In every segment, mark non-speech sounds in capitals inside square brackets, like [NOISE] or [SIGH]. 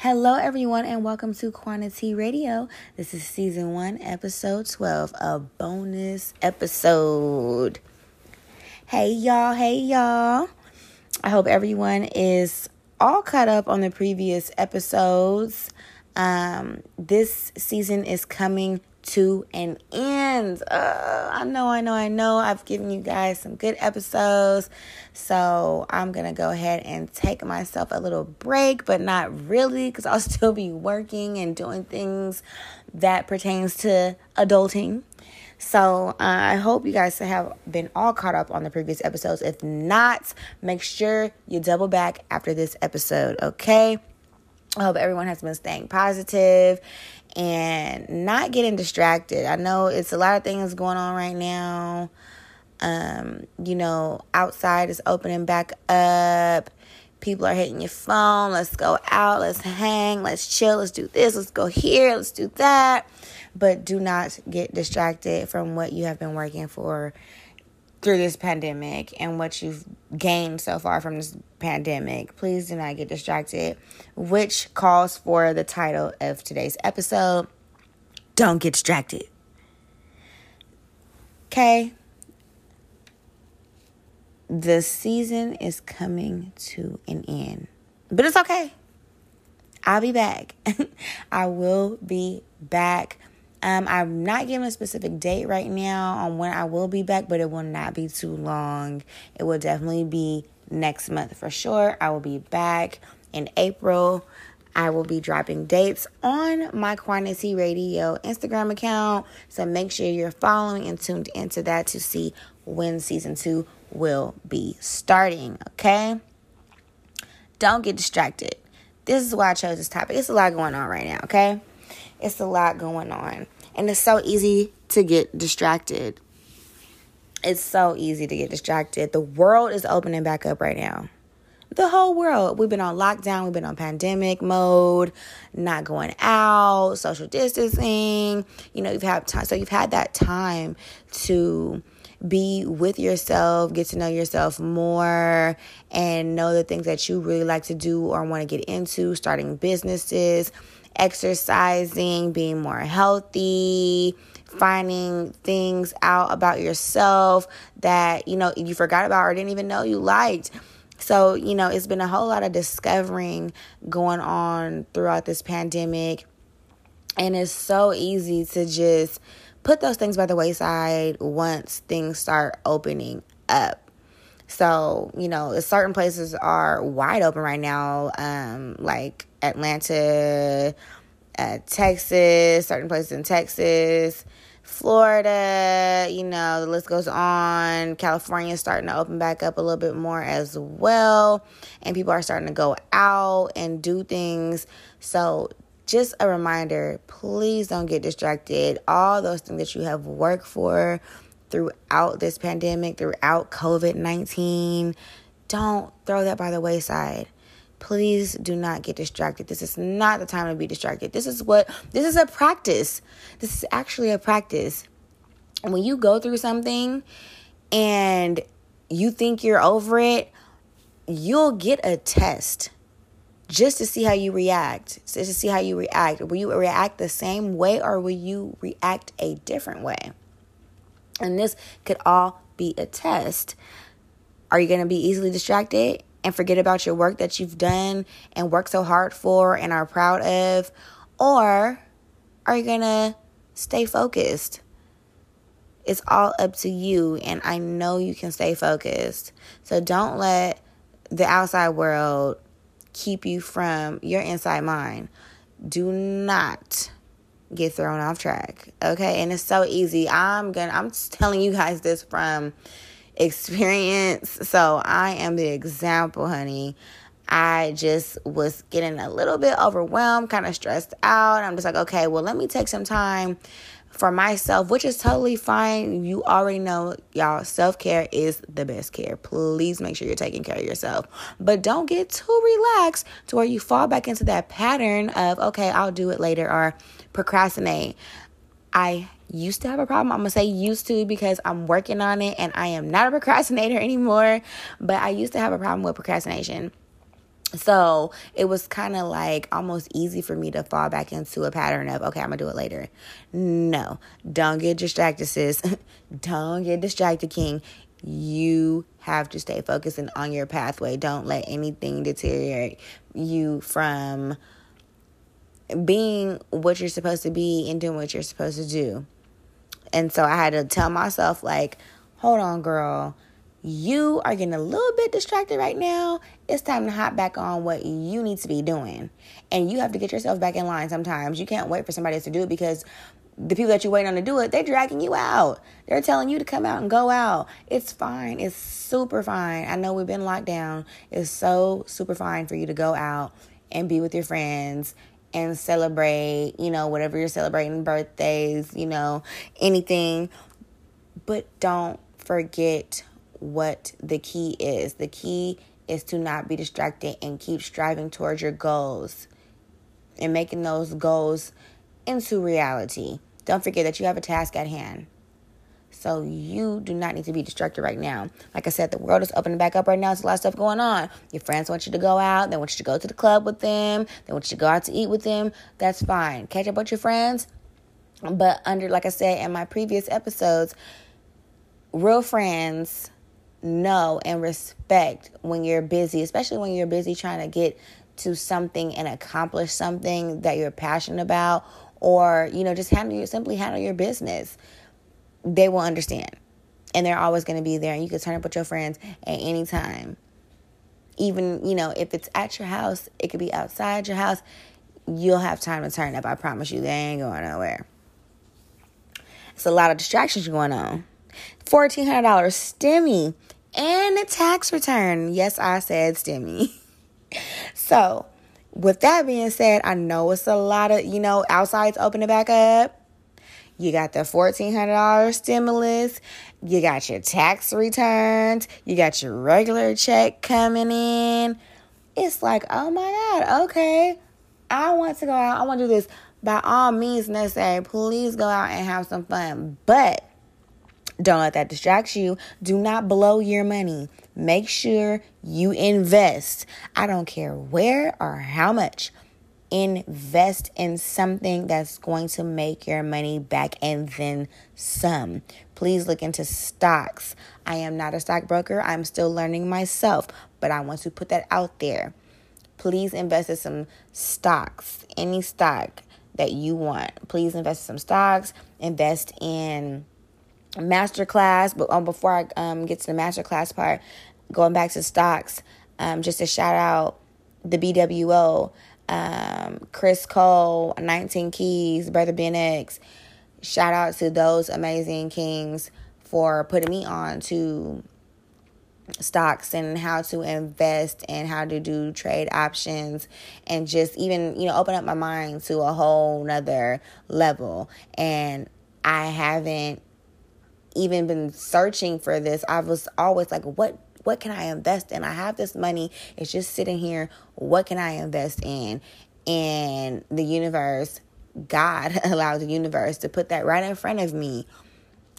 Hello, everyone, and welcome to Quantity Radio. This is season one, episode 12, a bonus episode. Hey, y'all. Hey, y'all. I hope everyone is all caught up on the previous episodes. Um, this season is coming to an end. Uh, I know, I know, I know. I've given you guys some good episodes. So I'm going to go ahead and take myself a little break, but not really because I'll [LAUGHS] still be working and doing things that pertains to adulting. So uh, I hope you guys have been all caught up on the previous episodes. If not, make sure you double back after this episode, okay? I hope everyone has been staying positive and not getting distracted. I know it's a lot of things going on right now. Um, you know, outside is opening back up. People are hitting your phone. Let's go out. Let's hang. Let's chill. Let's do this. Let's go here. Let's do that. But do not get distracted from what you have been working for through this pandemic and what you've gained so far from this pandemic. Please do not get distracted, which calls for the title of today's episode Don't Get Distracted. Okay. The season is coming to an end, but it's okay. I'll be back. [LAUGHS] I will be back um, I'm not giving a specific date right now on when I will be back, but it will not be too long. It will definitely be next month for sure. I will be back in April. I will be dropping dates on my Quantity Radio Instagram account. So make sure you're following and tuned into that to see when season two will be starting. Okay? Don't get distracted. This is why I chose this topic. It's a lot going on right now, okay? It's a lot going on. And it's so easy to get distracted. It's so easy to get distracted. The world is opening back up right now. The whole world. We've been on lockdown, we've been on pandemic mode, not going out, social distancing. You know, you've had time so you've had that time to be with yourself, get to know yourself more, and know the things that you really like to do or want to get into, starting businesses, exercising, being more healthy, finding things out about yourself that, you know, you forgot about or didn't even know you liked. So, you know, it's been a whole lot of discovering going on throughout this pandemic. And it's so easy to just put those things by the wayside once things start opening up. So, you know, certain places are wide open right now, um, like Atlanta, uh, Texas, certain places in Texas, Florida, you know, the list goes on. California is starting to open back up a little bit more as well. And people are starting to go out and do things. So, just a reminder please don't get distracted. All those things that you have worked for throughout this pandemic, throughout COVID 19, don't throw that by the wayside please do not get distracted. This is not the time to be distracted. This is what this is a practice. This is actually a practice. And when you go through something and you think you're over it, you'll get a test just to see how you react. Just to see how you react. Will you react the same way or will you react a different way? And this could all be a test. Are you going to be easily distracted? and forget about your work that you've done and worked so hard for and are proud of? Or are you going to stay focused? It's all up to you, and I know you can stay focused. So don't let the outside world keep you from your inside mind. Do not get thrown off track. Okay? And it's so easy. I'm to I'm telling you guys this from experience. So I am the example, honey. I just was getting a little bit overwhelmed, kind of stressed out. I'm just like, okay, well, let me take some time for myself, which is totally fine. You already know, y'all, self care is the best care. Please make sure you're taking care of yourself. But don't get too relaxed to where you fall back into that pattern of, okay, I'll do it later or procrastinate. I used to have a problem. I'm gonna say used to because I'm working on it and I am not a procrastinator [LAUGHS] anymore. But I used to have a problem with procrastination. So it was kind of like almost easy for me to fall back into a pattern of, okay, I'm gonna do it later. No, don't get distracted, sis. [LAUGHS] don't get distracted, King. You have to stay focused and on your pathway. Don't let anything deteriorate you from being what you're supposed to be and doing what you're supposed to do. And so I had to tell myself, like, hold on, girl you are getting a little bit distracted right now, it's time to hop back on what you need to be doing. And you have to get yourself back in line sometimes. You can't wait for somebody else to do it because the people that you're waiting on to do it, they're dragging you out. They're telling you to come out and go out. It's fine. It's super fine. I know we've been locked down. It's so super fine for you to go out and be with your friends and celebrate, you know, whatever you're celebrating, birthdays, you know, anything. But don't forget what the key is. The key is to not be distracted and keep striving towards your goals and making those goals into reality. Don't forget that you have a task at hand. So you do not need to be distracted right now. Like I said, the world is opening back up right now. There's a lot of stuff going on. Your friends want you to go out. They want you to go to the club with them. They want you to go out to eat with them. That's fine. Catch up with your friends. But under, like I said in my previous episodes, real friends know and respect when you're busy, especially when you're busy trying to get to something and accomplish something that you're passionate about or you know just handle your simply handle your business they will understand. And they're always going to be there and you can turn up with your friends at any time. Even you know if it's at your house it could be outside your house you'll have time to turn up i promise you they ain't going nowhere. It's a lot of distractions going on $1400 stimmy and a tax return. Yes, I said stimmy. [LAUGHS] so, with that being said, I know it's a lot of, you know, outside's opening back up. You got the $1,400 stimulus. You got your tax returns. You got your regular check coming in. It's like, oh my God, okay. I want to go out. I want to do this. By all means necessary, please go out and have some fun. But don't let that distract you. Do not blow your money. Make sure you invest. I don't care where or how much. Invest in something that's going to make your money back and then some. Please look into stocks. I am not a stockbroker. I'm still learning myself, but I want to put that out there. Please invest in some stocks, any stock that you want. Please invest in some stocks, invest in master class. But um, before I um, get to the master class part, going back to stocks, um, just to shout out the BWO, um, Chris Cole, 19 Keys, Brother Ben X. Shout out to those amazing kings for putting me on to stocks and how to invest and how to do trade options and just even you know open up my mind to a whole nother level and i haven't even been searching for this, I was always like, what what can I invest in? I have this money. It's just sitting here. What can I invest in? And the universe, God [LAUGHS] allowed the universe to put that right in front of me.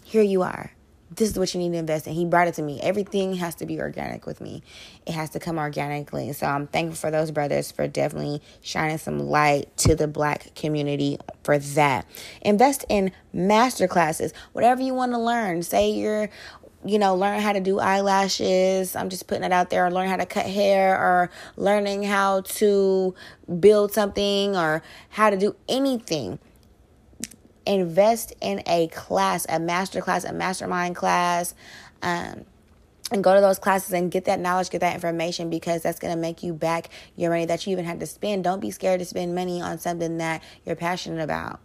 Here you are this is what you need to invest in. He brought it to me. Everything has to be organic with me. It has to come organically. So I'm thankful for those brothers for definitely shining some light to the black community for that. Invest in master classes, whatever you want to learn. Say you're you know, learn how to do eyelashes. I'm just putting it out there, or learn how to cut hair, or learning how to build something, or how to do anything invest in a class, a master class, a mastermind class. Um, and go to those classes and get that knowledge, get that information because that's going to make you back your money that you even had to spend. Don't be scared to spend money on something that you're passionate about.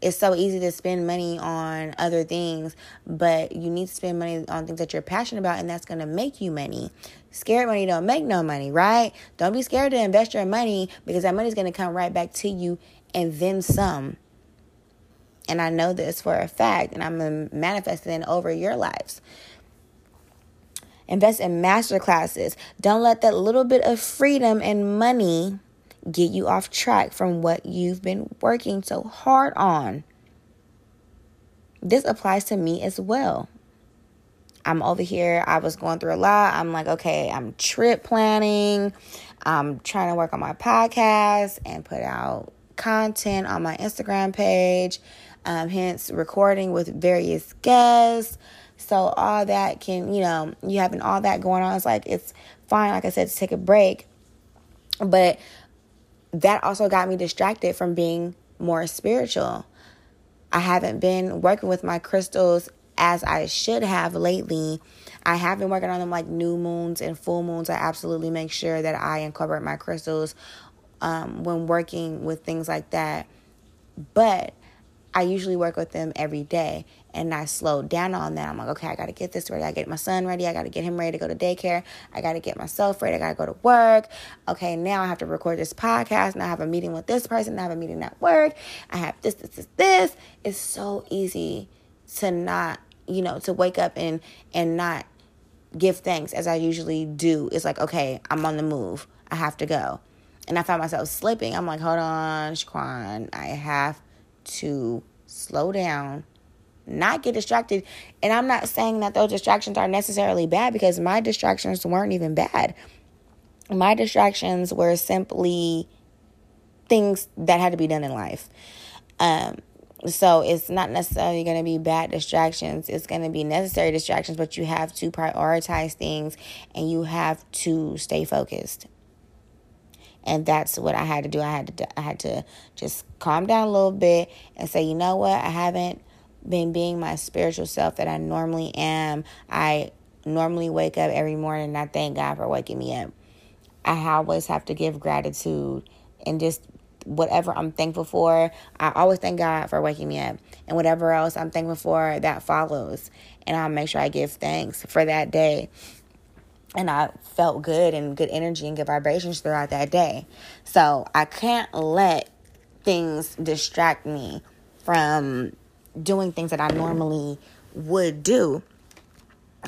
It's so easy to spend money on other things, but you need to spend money on things that you're passionate about, and that's going to make you money. Scared money don't make no money, right? Don't be scared to invest your money because that money is going to come right back to you and then some. And I know this for a fact, and I'm manifesting over your lives. Invest in master classes. Don't let that little bit of freedom and money get you off track from what you've been working so hard on. This applies to me as well. I'm over here. I was going through a lot. I'm like, okay, I'm trip planning. I'm trying to work on my podcast and put out content on my Instagram page. Um, hence, recording with various guests. So, all that can, you know, you having all that going on. It's like, it's fine, like I said, to take a break. But that also got me distracted from being more spiritual. I haven't been working with my crystals as I should have lately. I have been working on them like new moons and full moons. I absolutely make sure that I incorporate my crystals um, when working with things like that. But I usually work with them every day. And I slowed down on that. I'm like, okay, I got to get this ready. I get my son ready. I got to get him ready to go to daycare. I got to get myself ready. I got to go to work. Okay, now I have to record this podcast. Now I have a meeting with this person. I have a meeting at work. I have this, this, this, this. It's so easy to not, you know, to wake up and and not give thanks as I usually do. It's like, okay, I'm on the move. I have to go. And I found myself slipping. I'm like, hold on, Shaquan. I have to slow down, not get distracted. And I'm not saying that those distractions are necessarily bad because my distractions weren't even bad. My distractions were simply things that had to be done in life. Um, so it's not necessarily going to be bad distractions. It's going to be necessary distractions, but you have to prioritize things and you have to stay focused and that's what I had to do. I had to I had to just calm down a little bit and say, you know what, I haven't been being my spiritual self that I normally am. I normally wake up every morning and I thank God for waking me up. I always have to give gratitude and just whatever I'm thankful for, I always thank God for waking me up. And whatever else I'm thankful for, that follows. And I'll make sure I give thanks for that day and I felt good and good energy and good vibrations throughout that day. So I can't let things distract me from doing things that I normally would do.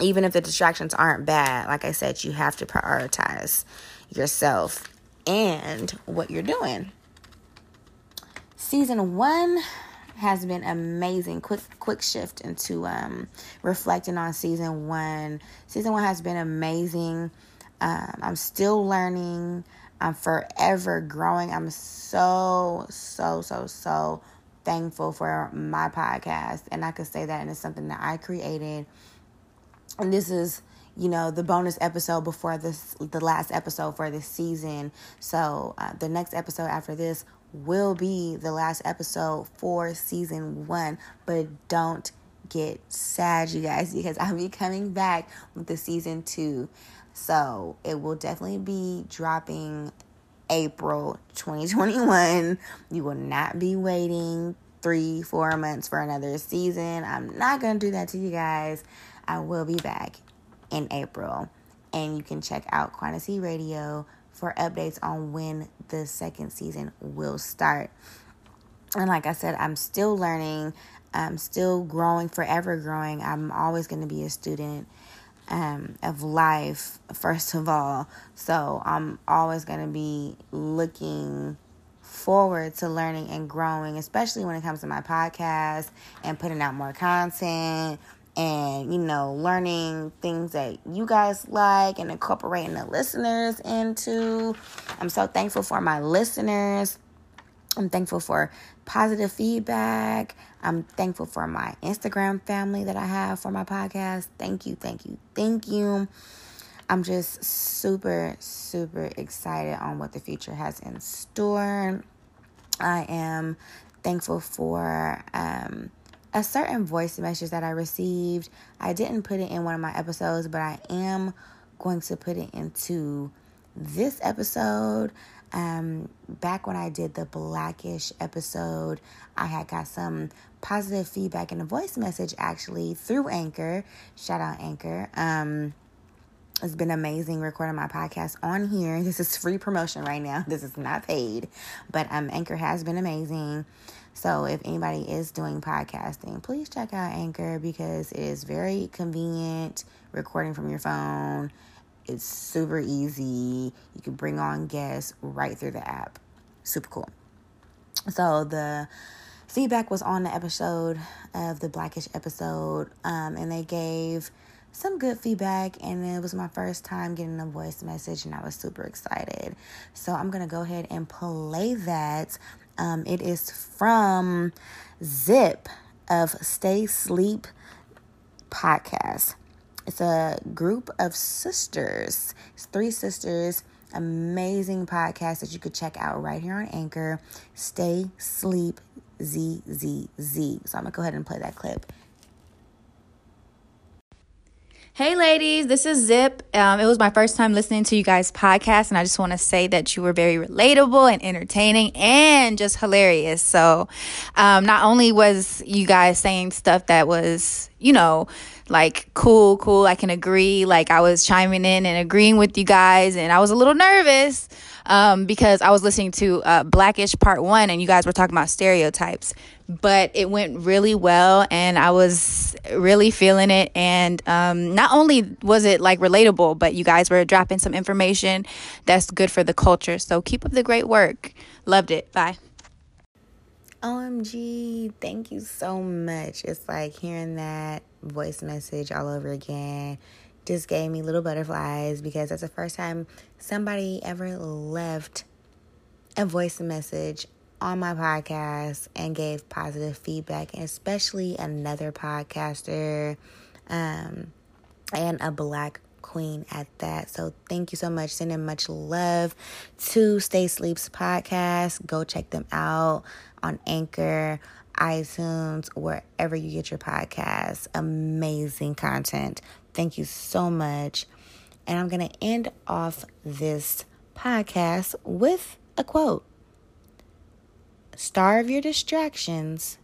Even if the distractions aren't bad, like I said, you have to prioritize yourself and what you're doing. Season one has been amazing. Quick quick shift into um, reflecting on season one. Season one has been amazing. Um, I'm still learning. I'm forever growing. I'm so so so so thankful for my podcast, and I could say that, and it's something that I created. And this is you know the bonus episode before this the last episode for this season so uh, the next episode after this will be the last episode for season one. But don't get sad, you guys, [LAUGHS] because I'll be coming back with the season two. So it will definitely be dropping April 2021. You will not be waiting three, four months for another season. I'm not going to do that to you guys. I will be back in April. And you can check out Quantity Radio for updates on when the second season will start. And like I said, I'm still learning, I'm still growing, forever growing. I'm always going to be a student um, of life, first of all. So I'm always going to be looking forward to learning and growing, especially when it comes to my podcast and putting out more content, and you know learning things that you guys like and incorporating the listeners into. I'm so thankful for my listeners. I'm thankful for positive feedback. I'm thankful for my instagram family that i have for my podcast. Thank you thank you thank you. I'm just super super excited on what the future has in store. I am thankful for um a certain voice message that I received. I didn't put it in one of my episodes, but I am going to put it into this episode. Um, back when I did the Blackish episode, I had got some positive feedback in a voice message actually through Anchor. Shout out Anchor. Um, it's been amazing recording my podcast on here. [LAUGHS] This is free promotion right now. This is not paid, but um, Anchor has been amazing. So if anybody is doing podcasting, please check out Anchor because it is very convenient recording from your phone. It's super easy. You can bring on guests right through the app. Super cool. So the feedback was on the episode of the Blackish episode, um, and they gave some good feedback, and it was my first time getting a voice message, and I was super excited. So I'm gonna go ahead and play that. Um, it is from Zip of Stay Sleep podcast. It's a group of sisters. It's three sisters. Amazing podcast that you could check out right here on Anchor. Stay Sleep ZZZ. So I'm gonna go ahead and play that clip. Hey, ladies, this is Zip. Um, it was my first time listening to you guys' podcast, and I just want to say that you were very relatable and entertaining and just hilarious. So, um, not only was you guys saying stuff that was, you know, like cool, cool, I can agree, like I was chiming in and agreeing with you guys, and I was a little nervous um, because I was listening to uh, Blackish Part One, and you guys were talking about stereotypes. But it went really well, and I was really feeling it. And um, not only was it like relatable, but you guys were dropping some information that's good for the culture. So keep up the great work. Loved it. Bye. OMG, thank you so much. It's like hearing that voice message all over again just gave me little butterflies because that's the first time somebody ever left a voice message on my podcast and gave positive feedback, especially another podcaster um, and a black queen at that. So thank you so much. Sending much love to Stay Sleeps podcast. Go check them out on Anchor, iTunes, wherever you get your podcasts. Amazing content. Thank you so much. And I'm going to end off this podcast with a quote Starve your distractions,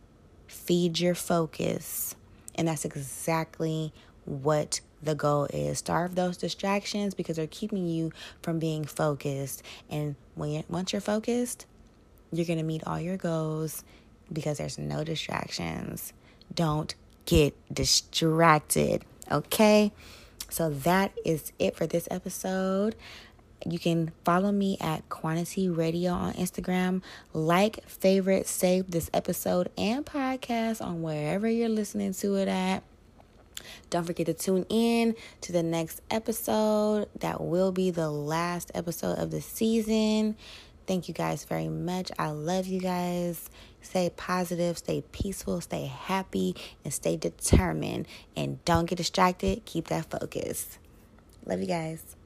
feed your focus. And that's exactly what the goal is. Starve those distractions because they're keeping you from being focused. And when you, once you're focused, you're going to meet all your goals because there's no distractions. Don't get distracted. Okay? So that is it for this episode. You can follow me at Quantity Radio on Instagram. Like, favorite, save this episode and podcast on wherever you're listening to it at. Don't forget to tune in to the next episode. That will be the last episode of the season. Thank you guys very much. I love you guys. Stay positive, stay peaceful, stay happy, and stay determined. And don't get distracted. Keep that focus. Love you guys.